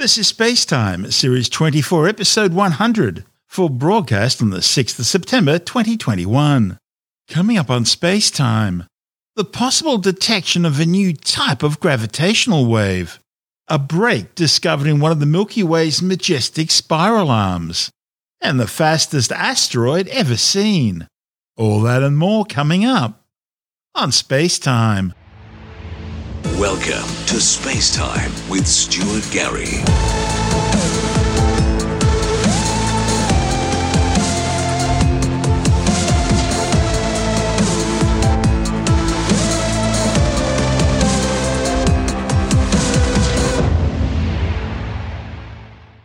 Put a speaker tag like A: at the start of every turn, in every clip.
A: This is Spacetime, Series 24, Episode 100, for broadcast on the 6th of September 2021. Coming up on Spacetime, the possible detection of a new type of gravitational wave, a break discovered in one of the Milky Way's majestic spiral arms, and the fastest asteroid ever seen. All that and more coming up on Spacetime.
B: Welcome to Space Time with Stuart Gary.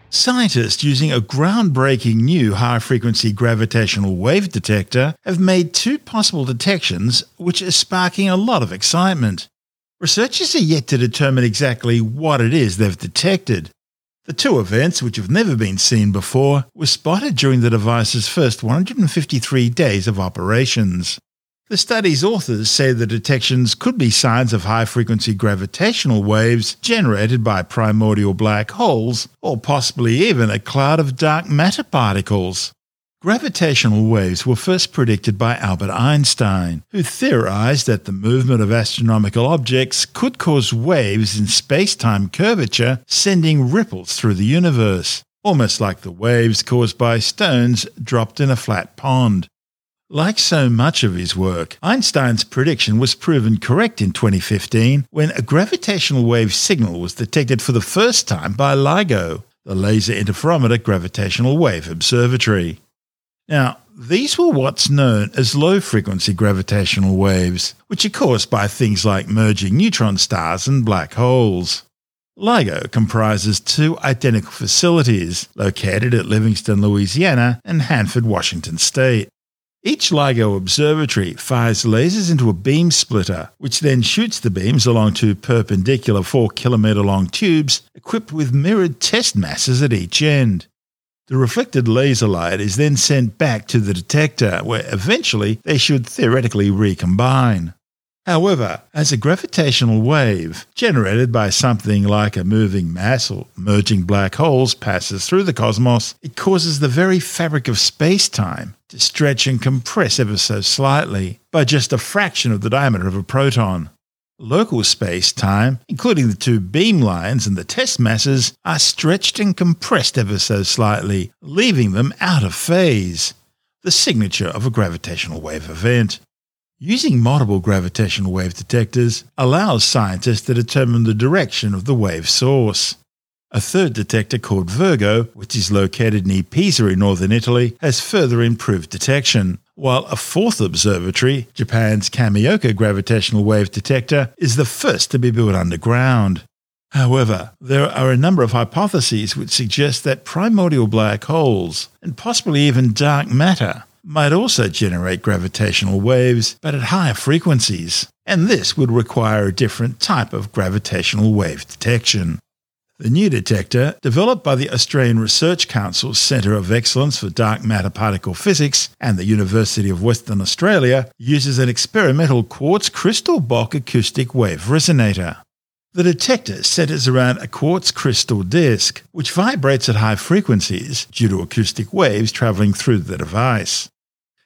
A: Scientists using a groundbreaking new high frequency gravitational wave detector have made two possible detections which are sparking a lot of excitement. Researchers are yet to determine exactly what it is they've detected. The two events, which have never been seen before, were spotted during the device's first 153 days of operations. The study's authors say the detections could be signs of high frequency gravitational waves generated by primordial black holes, or possibly even a cloud of dark matter particles. Gravitational waves were first predicted by Albert Einstein, who theorized that the movement of astronomical objects could cause waves in space-time curvature, sending ripples through the universe, almost like the waves caused by stones dropped in a flat pond. Like so much of his work, Einstein's prediction was proven correct in 2015 when a gravitational wave signal was detected for the first time by LIGO, the Laser Interferometer Gravitational Wave Observatory. Now, these were what's known as low frequency gravitational waves, which are caused by things like merging neutron stars and black holes. LIGO comprises two identical facilities located at Livingston, Louisiana and Hanford, Washington State. Each LIGO observatory fires lasers into a beam splitter, which then shoots the beams along two perpendicular 4 kilometre long tubes equipped with mirrored test masses at each end. The reflected laser light is then sent back to the detector, where eventually they should theoretically recombine. However, as a gravitational wave generated by something like a moving mass or merging black holes passes through the cosmos, it causes the very fabric of space time to stretch and compress ever so slightly by just a fraction of the diameter of a proton. Local space time, including the two beam lines and the test masses, are stretched and compressed ever so slightly, leaving them out of phase, the signature of a gravitational wave event. Using multiple gravitational wave detectors allows scientists to determine the direction of the wave source. A third detector called Virgo, which is located near Pisa in northern Italy, has further improved detection, while a fourth observatory, Japan's Kamioka gravitational wave detector, is the first to be built underground. However, there are a number of hypotheses which suggest that primordial black holes, and possibly even dark matter, might also generate gravitational waves, but at higher frequencies, and this would require a different type of gravitational wave detection. The new detector, developed by the Australian Research Council's Centre of Excellence for Dark Matter Particle Physics and the University of Western Australia, uses an experimental quartz crystal bulk acoustic wave resonator. The detector centers around a quartz crystal disk, which vibrates at high frequencies due to acoustic waves traveling through the device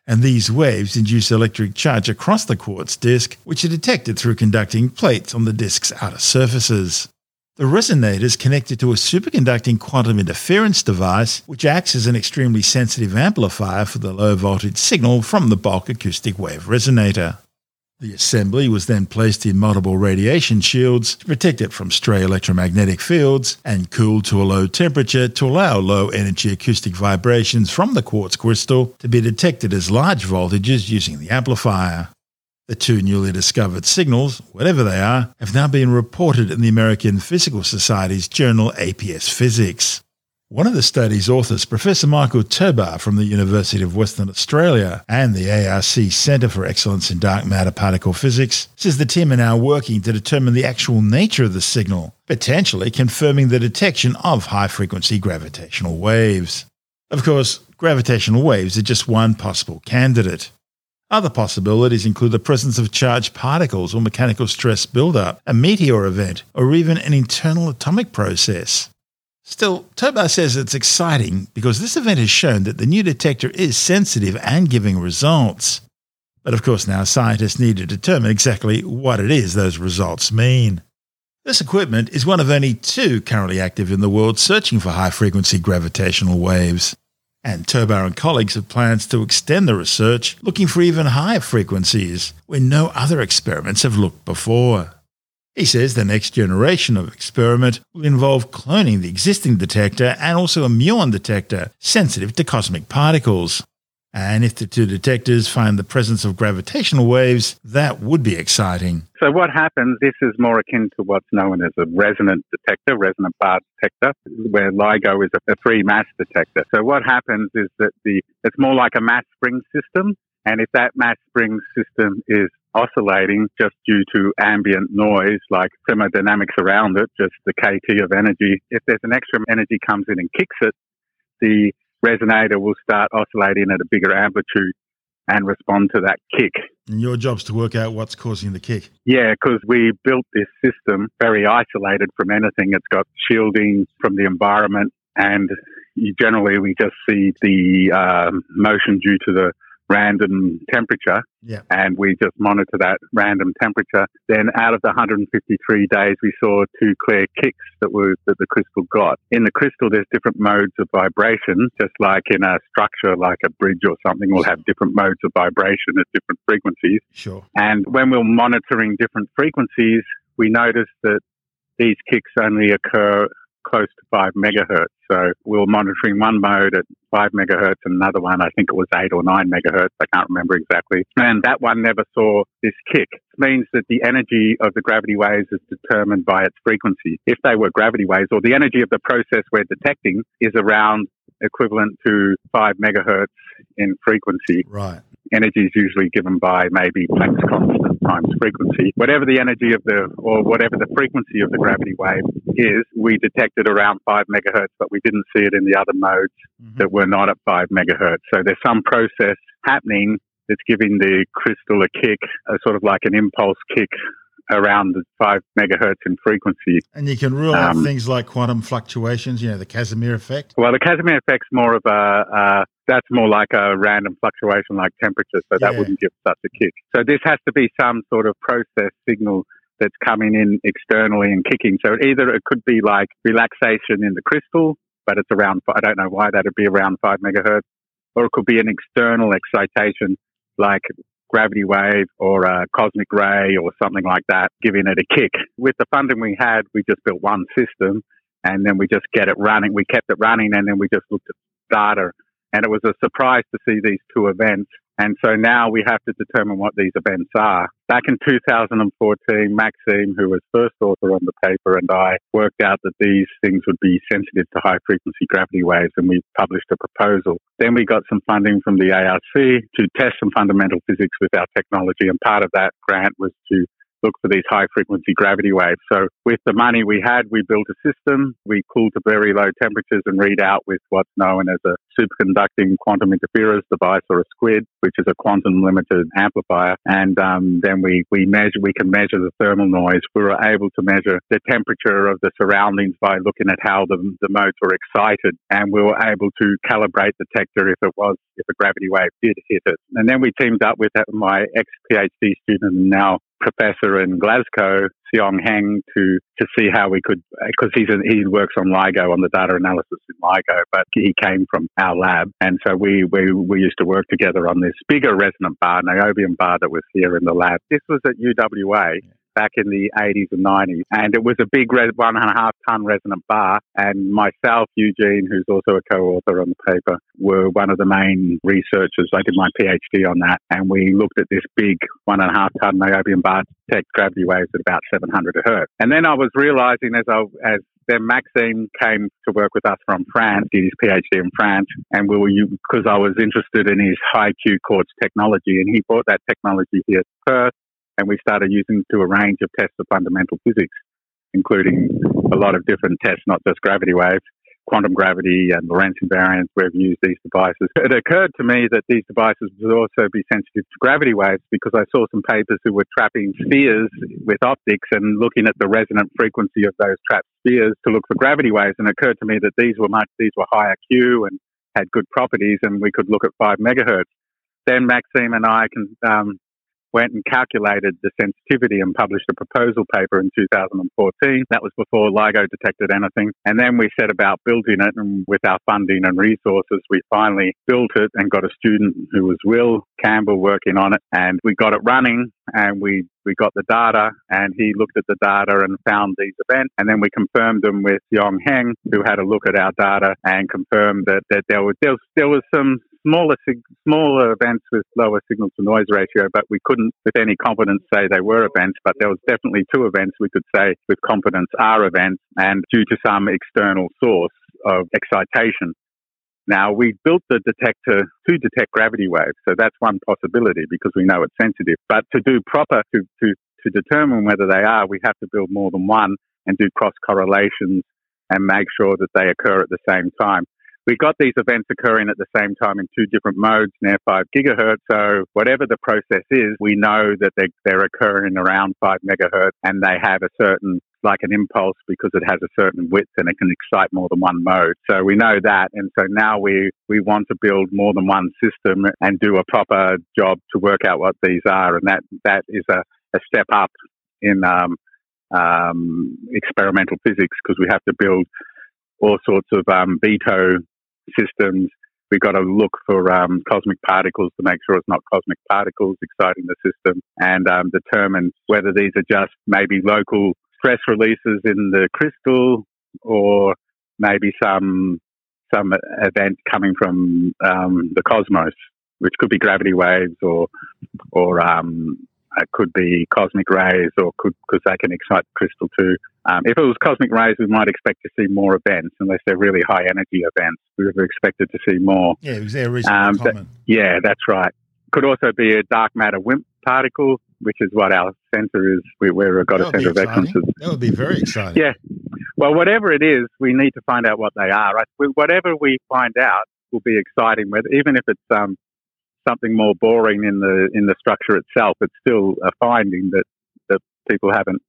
A: and these waves induce electric charge across the quartz disk, which are detected through conducting plates on the disk's outer surfaces. The resonator is connected to a superconducting quantum interference device, which acts as an extremely sensitive amplifier for the low voltage signal from the bulk acoustic wave resonator. The assembly was then placed in multiple radiation shields to protect it from stray electromagnetic fields and cooled to a low temperature to allow low energy acoustic vibrations from the quartz crystal to be detected as large voltages using the amplifier. The two newly discovered signals, whatever they are, have now been reported in the American Physical Society's journal APS Physics. One of the study's authors, Professor Michael Tobar from the University of Western Australia and the ARC Centre for Excellence in Dark Matter Particle Physics, says the team are now working to determine the actual nature of the signal, potentially confirming the detection of high frequency gravitational waves. Of course, gravitational waves are just one possible candidate. Other possibilities include the presence of charged particles or mechanical stress buildup, a meteor event, or even an internal atomic process. Still, Tobar says it's exciting because this event has shown that the new detector is sensitive and giving results. But of course, now scientists need to determine exactly what it is those results mean. This equipment is one of only two currently active in the world searching for high frequency gravitational waves. And Tobar and colleagues have plans to extend the research, looking for even higher frequencies where no other experiments have looked before. He says the next generation of experiment will involve cloning the existing detector and also a muon detector sensitive to cosmic particles. And if the two detectors find the presence of gravitational waves, that would be exciting.
C: So what happens, this is more akin to what's known as a resonant detector, resonant bar detector, where LIGO is a free mass detector. So what happens is that the, it's more like a mass spring system. And if that mass spring system is oscillating just due to ambient noise like thermodynamics around it, just the KT of energy, if there's an extra energy comes in and kicks it, the resonator will start oscillating at a bigger amplitude and respond to that kick.
A: And your job's to work out what's causing the kick.
C: Yeah, because we built this system very isolated from anything. It's got shielding from the environment, and generally we just see the uh, motion due to the random temperature
A: yeah.
C: and we just monitor that random temperature. Then out of the 153 days, we saw two clear kicks that were that the crystal got. In the crystal, there's different modes of vibration, just like in a structure like a bridge or something, we'll have different modes of vibration at different frequencies.
A: Sure.
C: And when we're monitoring different frequencies, we notice that these kicks only occur close to five megahertz. So we were monitoring one mode at five megahertz and another one, I think it was eight or nine megahertz. I can't remember exactly. And that one never saw this kick. It means that the energy of the gravity waves is determined by its frequency. If they were gravity waves or the energy of the process we're detecting is around equivalent to five megahertz in frequency.
A: Right.
C: Energy is usually given by maybe Planck's constant times frequency. Whatever the energy of the, or whatever the frequency of the gravity wave is, we detected around five megahertz, but we didn't see it in the other modes mm-hmm. that were not at five megahertz. So there's some process happening that's giving the crystal a kick, a sort of like an impulse kick around the five megahertz in frequency.
A: And you can rule um, out things like quantum fluctuations, you know, the Casimir effect.
C: Well, the Casimir effect's more of a, uh, that's more like a random fluctuation like temperature, so yeah. that wouldn't give such a kick. So this has to be some sort of process signal that's coming in externally and kicking. So either it could be like relaxation in the crystal, but it's around, I don't know why that'd be around five megahertz, or it could be an external excitation like gravity wave or a cosmic ray or something like that, giving it a kick. With the funding we had, we just built one system and then we just get it running. We kept it running and then we just looked at data. And it was a surprise to see these two events and so now we have to determine what these events are. Back in 2014, Maxime, who was first author on the paper, and I worked out that these things would be sensitive to high frequency gravity waves, and we published a proposal. Then we got some funding from the ARC to test some fundamental physics with our technology, and part of that grant was to look for these high frequency gravity waves. So with the money we had, we built a system. We cooled to very low temperatures and read out with what's known as a superconducting quantum interference device or a SQUID, which is a quantum limited amplifier. And um, then we, we measure, we can measure the thermal noise. We were able to measure the temperature of the surroundings by looking at how the, the modes were excited. And we were able to calibrate the detector if it was, if a gravity wave did hit it. And then we teamed up with my ex PhD student now professor in Glasgow, Siong Heng, to to see how we could, because he's he works on LIGO on the data analysis in LIGO, but he came from our lab, and so we we we used to work together on this bigger resonant bar, niobium bar that was here in the lab. This was at UWA back in the 80s and 90s. And it was a big one and a half ton resonant bar. And myself, Eugene, who's also a co-author on the paper, were one of the main researchers. I did my PhD on that. And we looked at this big one and a half ton niobium bar detect gravity waves at about 700 hertz. And then I was realizing as I, as then Maxime came to work with us from France, did his PhD in France, and we were because I was interested in his high Q quartz technology, and he brought that technology here to Perth, and we started using to a range of tests of fundamental physics, including a lot of different tests, not just gravity waves. quantum gravity and Lorentz invariance. We've used these devices. It occurred to me that these devices would also be sensitive to gravity waves because I saw some papers who were trapping spheres with optics and looking at the resonant frequency of those trapped spheres to look for gravity waves. And it occurred to me that these were much, these were higher Q and had good properties and we could look at five megahertz. Then Maxime and I can, um, went and calculated the sensitivity and published a proposal paper in 2014. That was before LIGO detected anything. And then we set about building it and with our funding and resources, we finally built it and got a student who was Will Campbell working on it and we got it running and we we got the data and he looked at the data and found these events and then we confirmed them with Siong Heng who had a look at our data and confirmed that, that there was there was, there was some smaller smaller events with lower signal to noise ratio, but we couldn't with any confidence say they were events. But there was definitely two events we could say with confidence are events, and due to some external source of excitation. Now we built the detector to detect gravity waves, so that's one possibility because we know it's sensitive. But to do proper to to to determine whether they are, we have to build more than one and do cross correlations and make sure that they occur at the same time we got these events occurring at the same time in two different modes, near 5 gigahertz. So whatever the process is, we know that they're, they're occurring around 5 megahertz and they have a certain like an impulse because it has a certain width and it can excite more than one mode. So we know that. And so now we, we want to build more than one system and do a proper job to work out what these are. And that, that is a, a step up in um, um, experimental physics because we have to build all sorts of um, veto systems. We've got to look for um, cosmic particles to make sure it's not cosmic particles exciting the system and um, determine whether these are just maybe local stress releases in the crystal or maybe some some event coming from um, the cosmos, which could be gravity waves or or um, it could be cosmic rays or could because they can excite the crystal too. Um, if it was cosmic rays, we might expect to see more events, unless they're really high energy events. We would have expected to see more.
A: Yeah, it was there um,
C: but, Yeah, that's right. Could also be a dark matter WIMP particle, which is what our centre is. We, we've got a centre of excellence.
A: That would be very exciting.
C: Yeah. Well, whatever it is, we need to find out what they are. Right? Whatever we find out will be exciting, even if it's um, something more boring in the in the structure itself. It's still a finding that that people haven't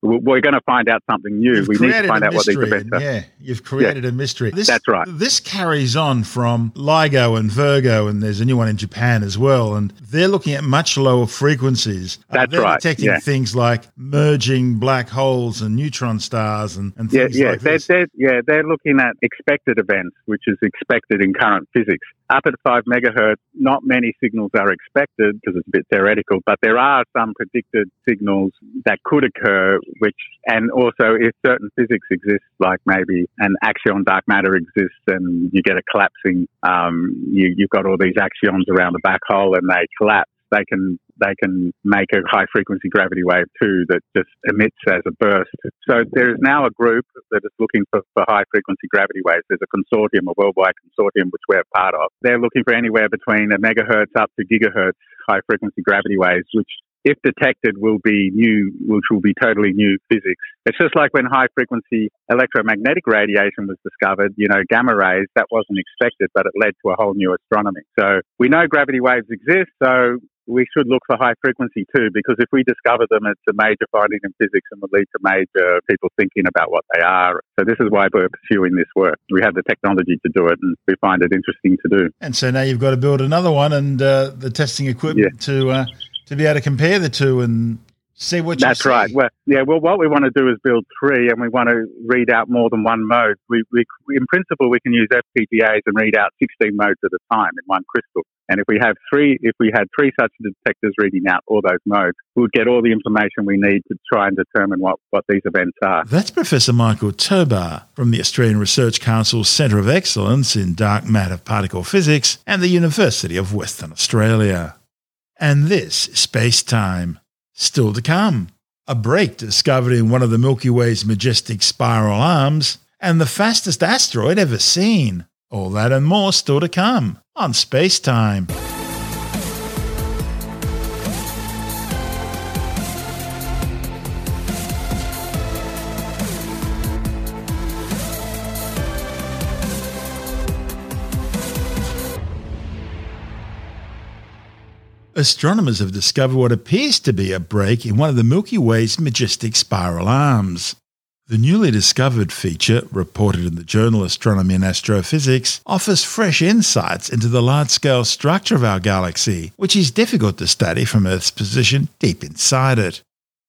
C: we're going to find out something new.
A: You've
C: we need to find out what these events are.
A: Yeah, you've created yeah. a mystery.
C: This, That's right.
A: This carries on from LIGO and Virgo, and there's a new one in Japan as well. And they're looking at much lower frequencies.
C: Uh, That's
A: uh,
C: right.
A: Detecting
C: yeah.
A: things like merging black holes and neutron stars and, and
C: yeah,
A: things
C: yeah,
A: like
C: they're. They're, yeah, they're looking at expected events, which is expected in current physics. Up at 5 megahertz, not many signals are expected because it's a bit theoretical, but there are some predicted signals that could occur, which, and also if certain physics exists, like maybe an axion dark matter exists and you get a collapsing, um, you, you've got all these axions around the black hole and they collapse, they can they can make a high frequency gravity wave too that just emits as a burst. So there is now a group that is looking for, for high frequency gravity waves. There's a consortium, a worldwide consortium, which we're part of. They're looking for anywhere between a megahertz up to gigahertz high frequency gravity waves, which if detected, will be new, which will be totally new physics. It's just like when high frequency electromagnetic radiation was discovered, you know, gamma rays, that wasn't expected, but it led to a whole new astronomy. So we know gravity waves exist, so we should look for high frequency too, because if we discover them, it's a major finding in physics and will lead to major people thinking about what they are. So this is why we're pursuing this work. We have the technology to do it, and we find it interesting to do.
A: And so now you've got to build another one and uh, the testing equipment yeah. to uh, to be able to compare the two and see what
C: That's
A: see.
C: right. Well, yeah. Well, what we want to do is build three, and we want to read out more than one mode. We, we, in principle, we can use FPGAs and read out 16 modes at a time in one crystal. And if we have three, if we had three such detectors reading out all those modes, we would get all the information we need to try and determine what, what these events are.
A: That's Professor Michael Tobar from the Australian Research Council's Centre of Excellence in Dark Matter Particle Physics and the University of Western Australia. And this is Space Time. Still to come. A break discovered in one of the Milky Way's majestic spiral arms, and the fastest asteroid ever seen. All that and more still to come on Space Time. Astronomers have discovered what appears to be a break in one of the Milky Way's majestic spiral arms. The newly discovered feature, reported in the journal Astronomy and Astrophysics, offers fresh insights into the large scale structure of our galaxy, which is difficult to study from Earth's position deep inside it.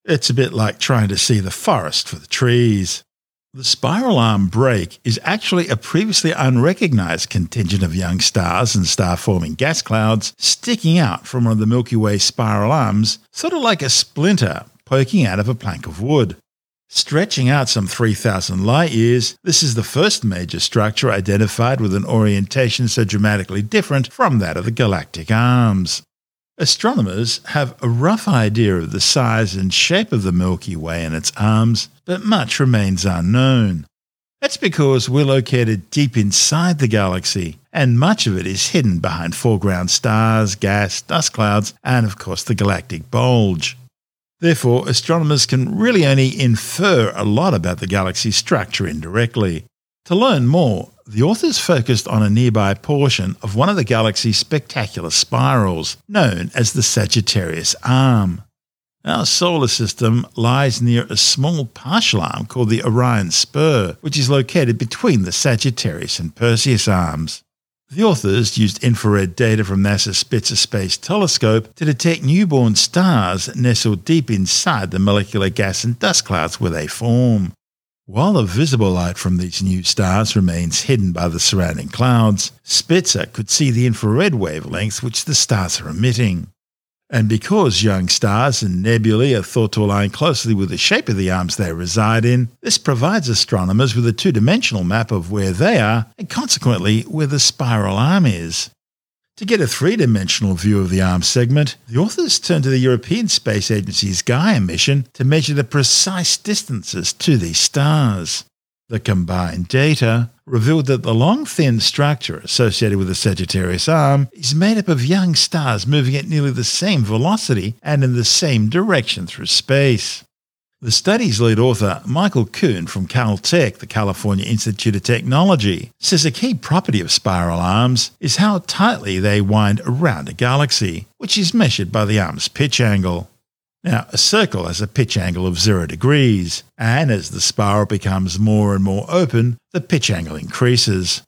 A: It's a bit like trying to see the forest for the trees. The spiral arm break is actually a previously unrecognized contingent of young stars and star forming gas clouds sticking out from one of the Milky Way spiral arms, sort of like a splinter poking out of a plank of wood. Stretching out some 3,000 light years, this is the first major structure identified with an orientation so dramatically different from that of the galactic arms. Astronomers have a rough idea of the size and shape of the Milky Way and its arms, but much remains unknown. That's because we're located deep inside the galaxy, and much of it is hidden behind foreground stars, gas, dust clouds, and of course the galactic bulge. Therefore, astronomers can really only infer a lot about the galaxy's structure indirectly. To learn more, the authors focused on a nearby portion of one of the galaxy's spectacular spirals, known as the Sagittarius Arm. Our solar system lies near a small partial arm called the Orion Spur, which is located between the Sagittarius and Perseus arms. The authors used infrared data from NASA's Spitzer Space Telescope to detect newborn stars nestled deep inside the molecular gas and dust clouds where they form. While the visible light from these new stars remains hidden by the surrounding clouds, Spitzer could see the infrared wavelengths which the stars are emitting. And because young stars and nebulae are thought to align closely with the shape of the arms they reside in, this provides astronomers with a two dimensional map of where they are and consequently where the spiral arm is. To get a three dimensional view of the arm segment, the authors turned to the European Space Agency's Gaia mission to measure the precise distances to these stars. The combined data revealed that the long, thin structure associated with the Sagittarius arm is made up of young stars moving at nearly the same velocity and in the same direction through space. The study's lead author, Michael Kuhn from Caltech, the California Institute of Technology, says a key property of spiral arms is how tightly they wind around a galaxy, which is measured by the arm's pitch angle. Now, a circle has a pitch angle of zero degrees, and as the spiral becomes more and more open, the pitch angle increases.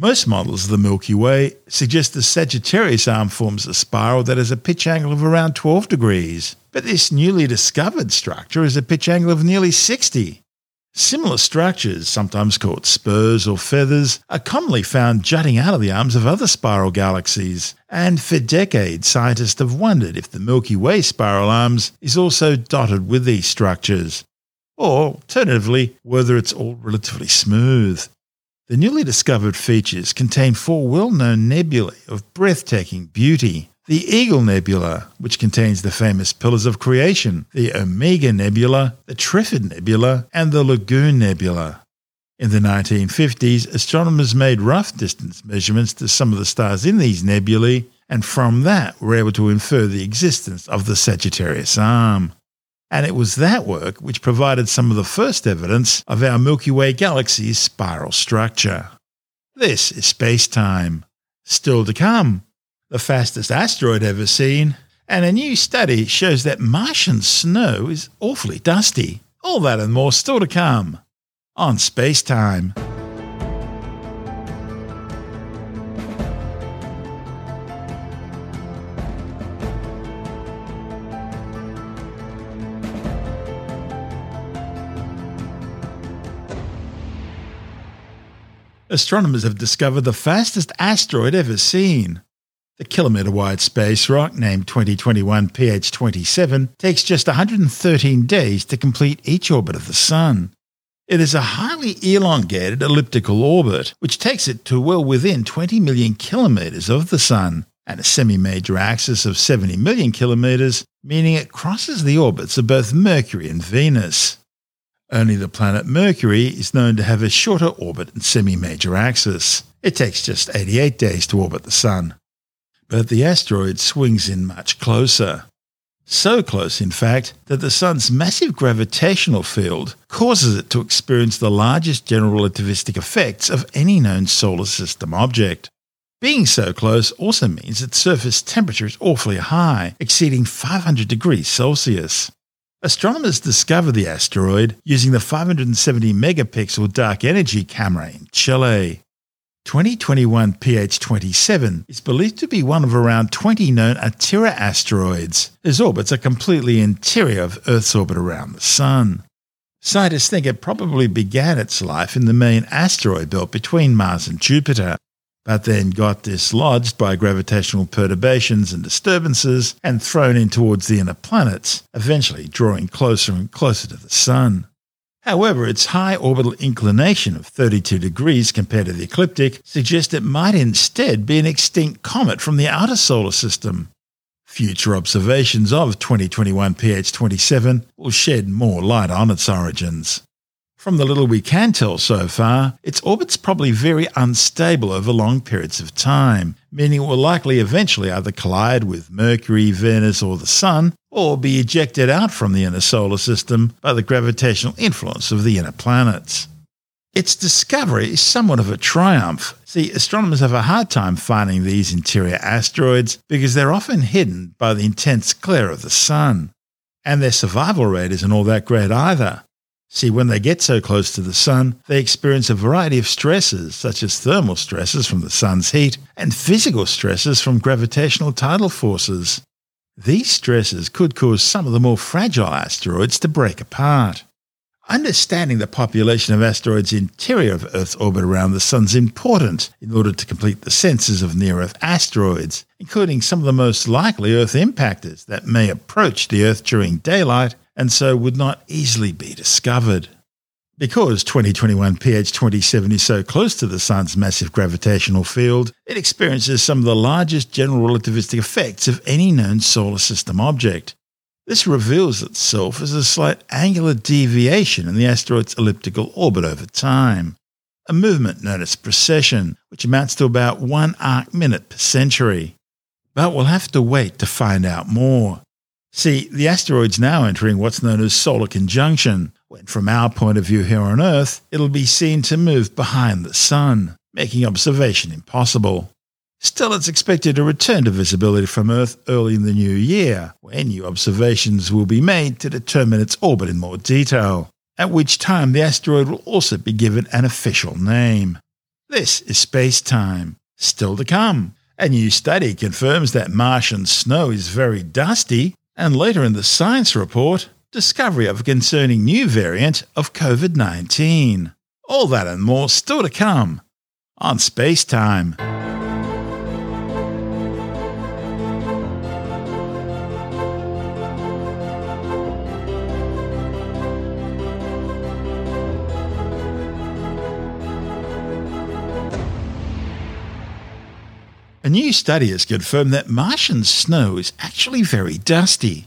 A: Most models of the Milky Way suggest the Sagittarius arm forms a spiral that has a pitch angle of around 12 degrees, but this newly discovered structure has a pitch angle of nearly 60. Similar structures, sometimes called spurs or feathers, are commonly found jutting out of the arms of other spiral galaxies, and for decades scientists have wondered if the Milky Way spiral arms is also dotted with these structures, or alternatively, whether it's all relatively smooth. The newly discovered features contain four well known nebulae of breathtaking beauty. The Eagle Nebula, which contains the famous Pillars of Creation, the Omega Nebula, the Trifid Nebula, and the Lagoon Nebula. In the 1950s, astronomers made rough distance measurements to some of the stars in these nebulae, and from that were able to infer the existence of the Sagittarius Arm and it was that work which provided some of the first evidence of our Milky Way galaxy's spiral structure. This is space time. Still to come, the fastest asteroid ever seen, and a new study shows that Martian snow is awfully dusty. All that and more still to come on Space Time. Astronomers have discovered the fastest asteroid ever seen. The kilometre wide space rock, named 2021 PH27, takes just 113 days to complete each orbit of the Sun. It is a highly elongated elliptical orbit, which takes it to well within 20 million kilometres of the Sun, and a semi major axis of 70 million kilometres, meaning it crosses the orbits of both Mercury and Venus. Only the planet Mercury is known to have a shorter orbit and semi major axis. It takes just 88 days to orbit the Sun. But the asteroid swings in much closer. So close, in fact, that the Sun's massive gravitational field causes it to experience the largest general relativistic effects of any known solar system object. Being so close also means that surface temperature is awfully high, exceeding 500 degrees Celsius. Astronomers discovered the asteroid using the 570 megapixel dark energy camera in Chile. 2021 PH27 is believed to be one of around 20 known Atira asteroids, whose orbits are completely interior of Earth's orbit around the Sun. Scientists think it probably began its life in the main asteroid belt between Mars and Jupiter, but then got dislodged by gravitational perturbations and disturbances and thrown in towards the inner planets, eventually drawing closer and closer to the Sun. However, its high orbital inclination of 32 degrees compared to the ecliptic suggests it might instead be an extinct comet from the outer solar system. Future observations of 2021 PH27 will shed more light on its origins. From the little we can tell so far, its orbit's probably very unstable over long periods of time, meaning it will likely eventually either collide with Mercury, Venus, or the Sun, or be ejected out from the inner solar system by the gravitational influence of the inner planets. Its discovery is somewhat of a triumph. See, astronomers have a hard time finding these interior asteroids because they're often hidden by the intense glare of the Sun. And their survival rate isn't all that great either. See, when they get so close to the sun, they experience a variety of stresses, such as thermal stresses from the sun's heat and physical stresses from gravitational tidal forces. These stresses could cause some of the more fragile asteroids to break apart. Understanding the population of asteroids interior of Earth's orbit around the Sun is important in order to complete the census of near Earth asteroids, including some of the most likely Earth impactors that may approach the Earth during daylight and so would not easily be discovered. Because 2021 PH27 is so close to the Sun's massive gravitational field, it experiences some of the largest general relativistic effects of any known solar system object. This reveals itself as a slight angular deviation in the asteroid's elliptical orbit over time, a movement known as precession, which amounts to about one arc minute per century. But we'll have to wait to find out more. See, the asteroid's now entering what's known as solar conjunction, when from our point of view here on Earth, it'll be seen to move behind the Sun, making observation impossible. Still, it's expected to return to visibility from Earth early in the new year, when new observations will be made to determine its orbit in more detail, at which time the asteroid will also be given an official name. This is space time. Still to come. A new study confirms that Martian snow is very dusty, and later in the science report, discovery of a concerning new variant of COVID 19. All that and more still to come on Space Time. A new study has confirmed that Martian snow is actually very dusty.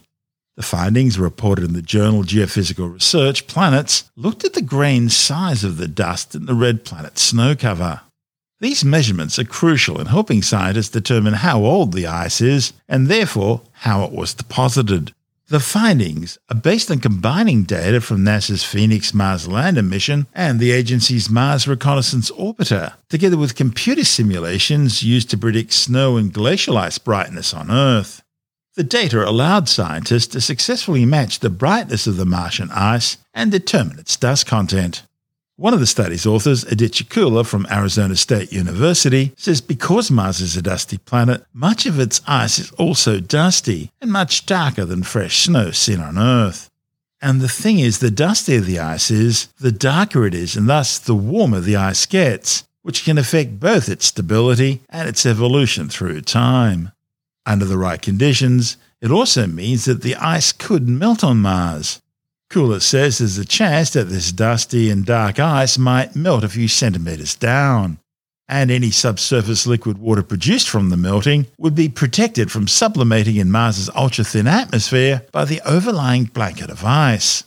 A: The findings, reported in the journal Geophysical Research Planets, looked at the grain size of the dust in the red planet's snow cover. These measurements are crucial in helping scientists determine how old the ice is and therefore how it was deposited. The findings are based on combining data from NASA's Phoenix Mars lander mission and the agency's Mars Reconnaissance Orbiter, together with computer simulations used to predict snow and glacial ice brightness on Earth. The data allowed scientists to successfully match the brightness of the Martian ice and determine its dust content. One of the study's authors, Aditya Khuller from Arizona State University, says because Mars is a dusty planet, much of its ice is also dusty and much darker than fresh snow seen on Earth. And the thing is, the dustier the ice is, the darker it is, and thus the warmer the ice gets, which can affect both its stability and its evolution through time. Under the right conditions, it also means that the ice could melt on Mars, Khuller says there's a chance that this dusty and dark ice might melt a few centimetres down, and any subsurface liquid water produced from the melting would be protected from sublimating in Mars's ultra thin atmosphere by the overlying blanket of ice.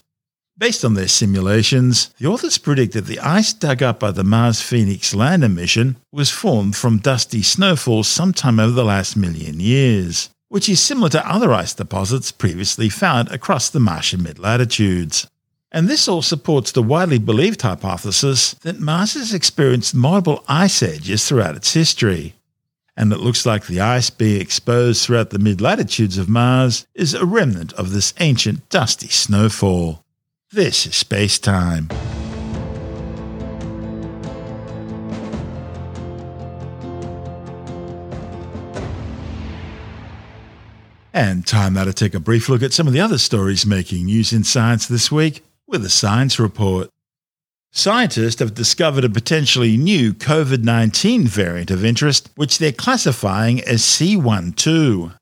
A: Based on their simulations, the authors predict that the ice dug up by the Mars Phoenix lander mission was formed from dusty snowfalls sometime over the last million years which is similar to other ice deposits previously found across the Martian mid latitudes. And this all supports the widely believed hypothesis that Mars has experienced multiple ice ages throughout its history. and it looks like the ice being exposed throughout the mid latitudes of Mars is a remnant of this ancient dusty snowfall. This is space time. And time now to take a brief look at some of the other stories making news in science this week with a science report. Scientists have discovered a potentially new COVID 19 variant of interest, which they're classifying as C12.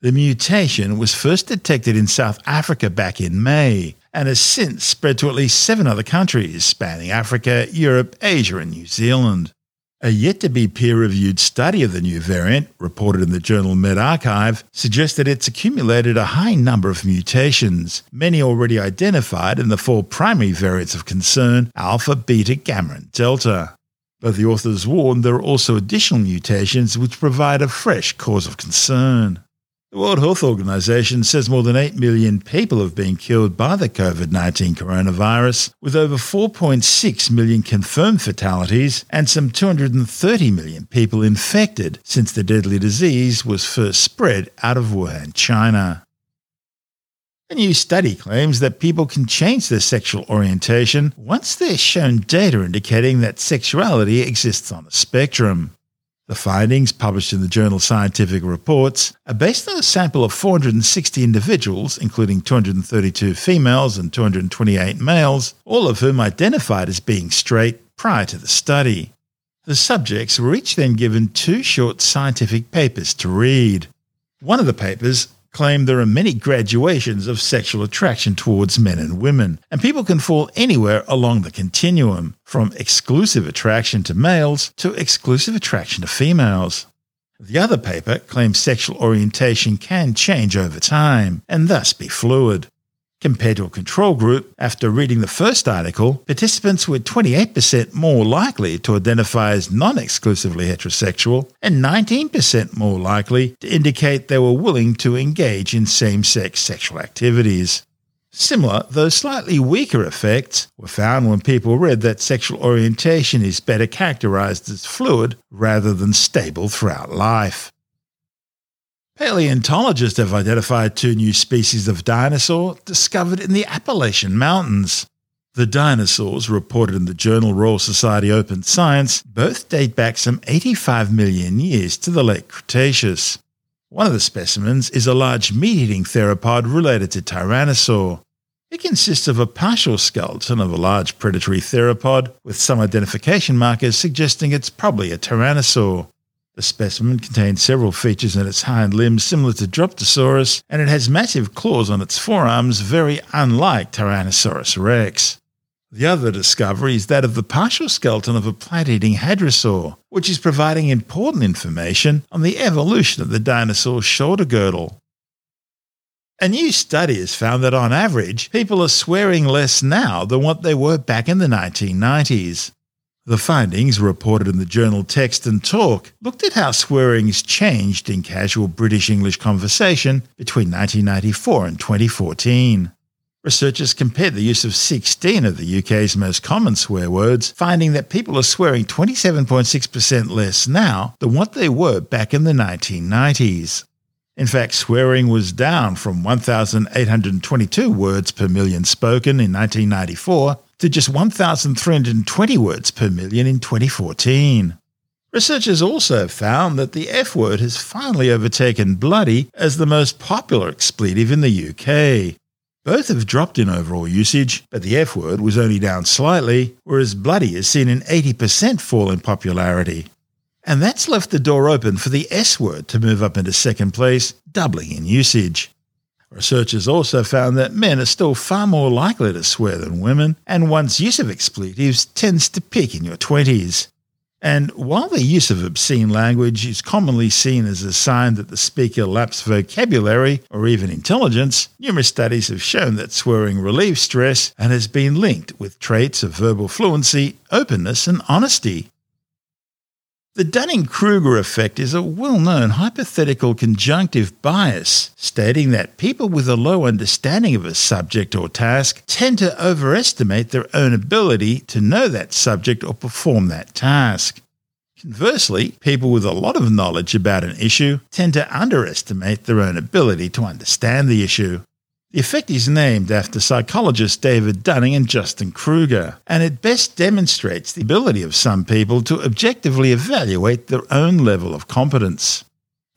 A: The mutation was first detected in South Africa back in May and has since spread to at least seven other countries spanning Africa, Europe, Asia, and New Zealand. A yet to be peer reviewed study of the new variant, reported in the journal medRxiv, suggests that it's accumulated a high number of mutations, many already identified in the four primary variants of concern alpha, beta, gamma, and delta. But the authors warn there are also additional mutations which provide a fresh cause of concern. The World Health Organization says more than 8 million people have been killed by the COVID 19 coronavirus, with over 4.6 million confirmed fatalities and some 230 million people infected since the deadly disease was first spread out of Wuhan, China. A new study claims that people can change their sexual orientation once they're shown data indicating that sexuality exists on a spectrum. The findings, published in the journal Scientific Reports, are based on a sample of 460 individuals, including 232 females and 228 males, all of whom identified as being straight prior to the study. The subjects were each then given two short scientific papers to read. One of the papers claim there are many graduations of sexual attraction towards men and women, and people can fall anywhere along the continuum, from exclusive attraction to males to exclusive attraction to females. The other paper claims sexual orientation can change over time and thus be fluid. Compared to a control group, after reading the first article, participants were 28% more likely to identify as non exclusively heterosexual and 19% more likely to indicate they were willing to engage in same sex sexual activities. Similar, though slightly weaker effects were found when people read that sexual orientation is better characterized as fluid rather than stable throughout life. Paleontologists have identified two new species of dinosaur discovered in the Appalachian Mountains. The dinosaurs, reported in the journal Royal Society Open Science, both date back some 85 million years to the late Cretaceous. One of the specimens is a large meat eating theropod related to Tyrannosaur. It consists of a partial skeleton of a large predatory theropod, with some identification markers suggesting it's probably a Tyrannosaur. The specimen contains several features in its hind limbs similar to Dryptosaurus, and it has massive claws on its forearms, very unlike Tyrannosaurus rex. The other discovery is that of the partial skeleton of a plant eating hadrosaur, which is providing important information on the evolution of the dinosaur's shoulder girdle. A new study has found that on average, people are swearing less now than what they were back in the 1990s. The findings, reported in the journal Text and Talk, looked at how swearing's changed in casual British English conversation between 1994 and 2014. Researchers compared the use of 16 of the UK's most common swear words, finding that people are swearing 27.6% less now than what they were back in the 1990s. In fact, swearing was down from 1,822 words per million spoken in 1994 to just 1,320 words per million in 2014. Researchers also found that the F word has finally overtaken bloody as the most popular expletive in the UK. Both have dropped in overall usage, but the F word was only down slightly, whereas bloody has seen an 80% fall in popularity. And that's left the door open for the S word to move up into second place, doubling in usage. Researchers also found that men are still far more likely to swear than women, and one's use of expletives tends to peak in your 20s. And while the use of obscene language is commonly seen as a sign that the speaker lacks vocabulary or even intelligence, numerous studies have shown that swearing relieves stress and has been linked with traits of verbal fluency, openness, and honesty. The Dunning Kruger effect is a well known hypothetical cognitive bias, stating that people with a low understanding of a subject or task tend to overestimate their own ability to know that subject or perform that task. Conversely, people with a lot of knowledge about an issue tend to underestimate their own ability to understand the issue. The effect is named after psychologists David Dunning and Justin Kruger, and it best demonstrates the ability of some people to objectively evaluate their own level of competence.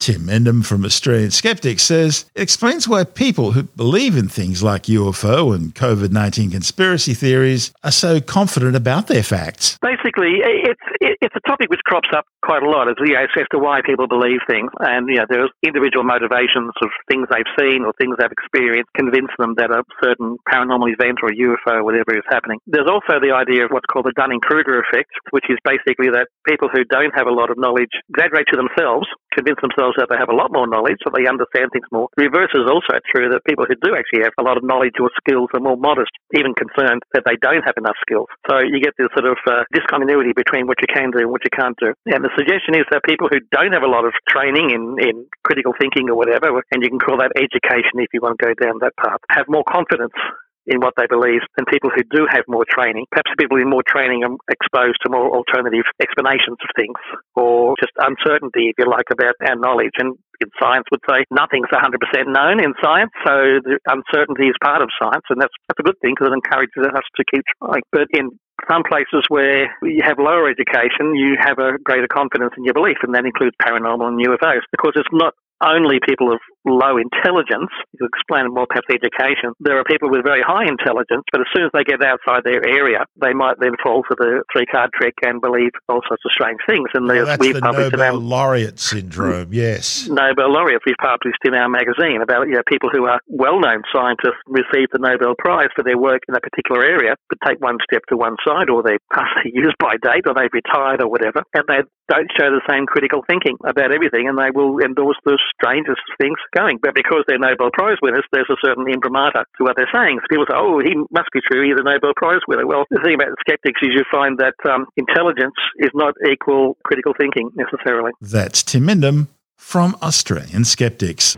A: Tim Mendham from Australian Skeptics says it explains why people who believe in things like UFO and COVID 19 conspiracy theories are so confident about their facts.
D: Basically, it's, it's a topic which crops up quite a lot as, you know, as to why people believe things. And you know, there's individual motivations of things they've seen or things they've experienced convince them that a certain paranormal event or UFO or whatever is happening. There's also the idea of what's called the Dunning Kruger effect, which is basically that people who don't have a lot of knowledge exaggerate to themselves, convince themselves that they have a lot more knowledge, so they understand things more. The reverse is also true that people who do actually have a lot of knowledge or skills are more modest, even concerned that they don't have enough skills. So you get this sort of uh, discontinuity between what you can do and what you can't do. And the suggestion is that people who don't have a lot of training in, in critical thinking or whatever, and you can call that education if you want to go down that path, have more confidence in what they believe than people who do have more training. Perhaps people with more training are exposed to more alternative explanations of things or just uncertainty, if you like, about our knowledge. And in science would say nothing's 100% known in science, so the uncertainty is part of science, and that's, that's a good thing because it encourages us to keep trying. But in some places where you have lower education, you have a greater confidence in your belief, and that includes paranormal and UFOs. Because it's not only people of low intelligence. You explain it more perhaps education. There are people with very high intelligence, but as soon as they get outside their area, they might then fall for the three card trick and believe all sorts of strange things.
A: And well, that's we've the published Nobel our, laureate syndrome. Yes,
D: Nobel laureates we've published in our magazine about you know, people who are well-known scientists receive the Nobel Prize for their work in a particular area, but take one step to one side, or they pass their use by date, or they've retired, or whatever, and they don't show the same critical thinking about everything, and they will endorse the strangest things going. But because they're Nobel Prize winners, there's a certain imprimatur to what they're saying. So people say, oh, he must be true. He's a Nobel Prize winner. Well, the thing about the skeptics is you find that um, intelligence is not equal critical thinking necessarily.
A: That's Tim Mendham from Australian Skeptics.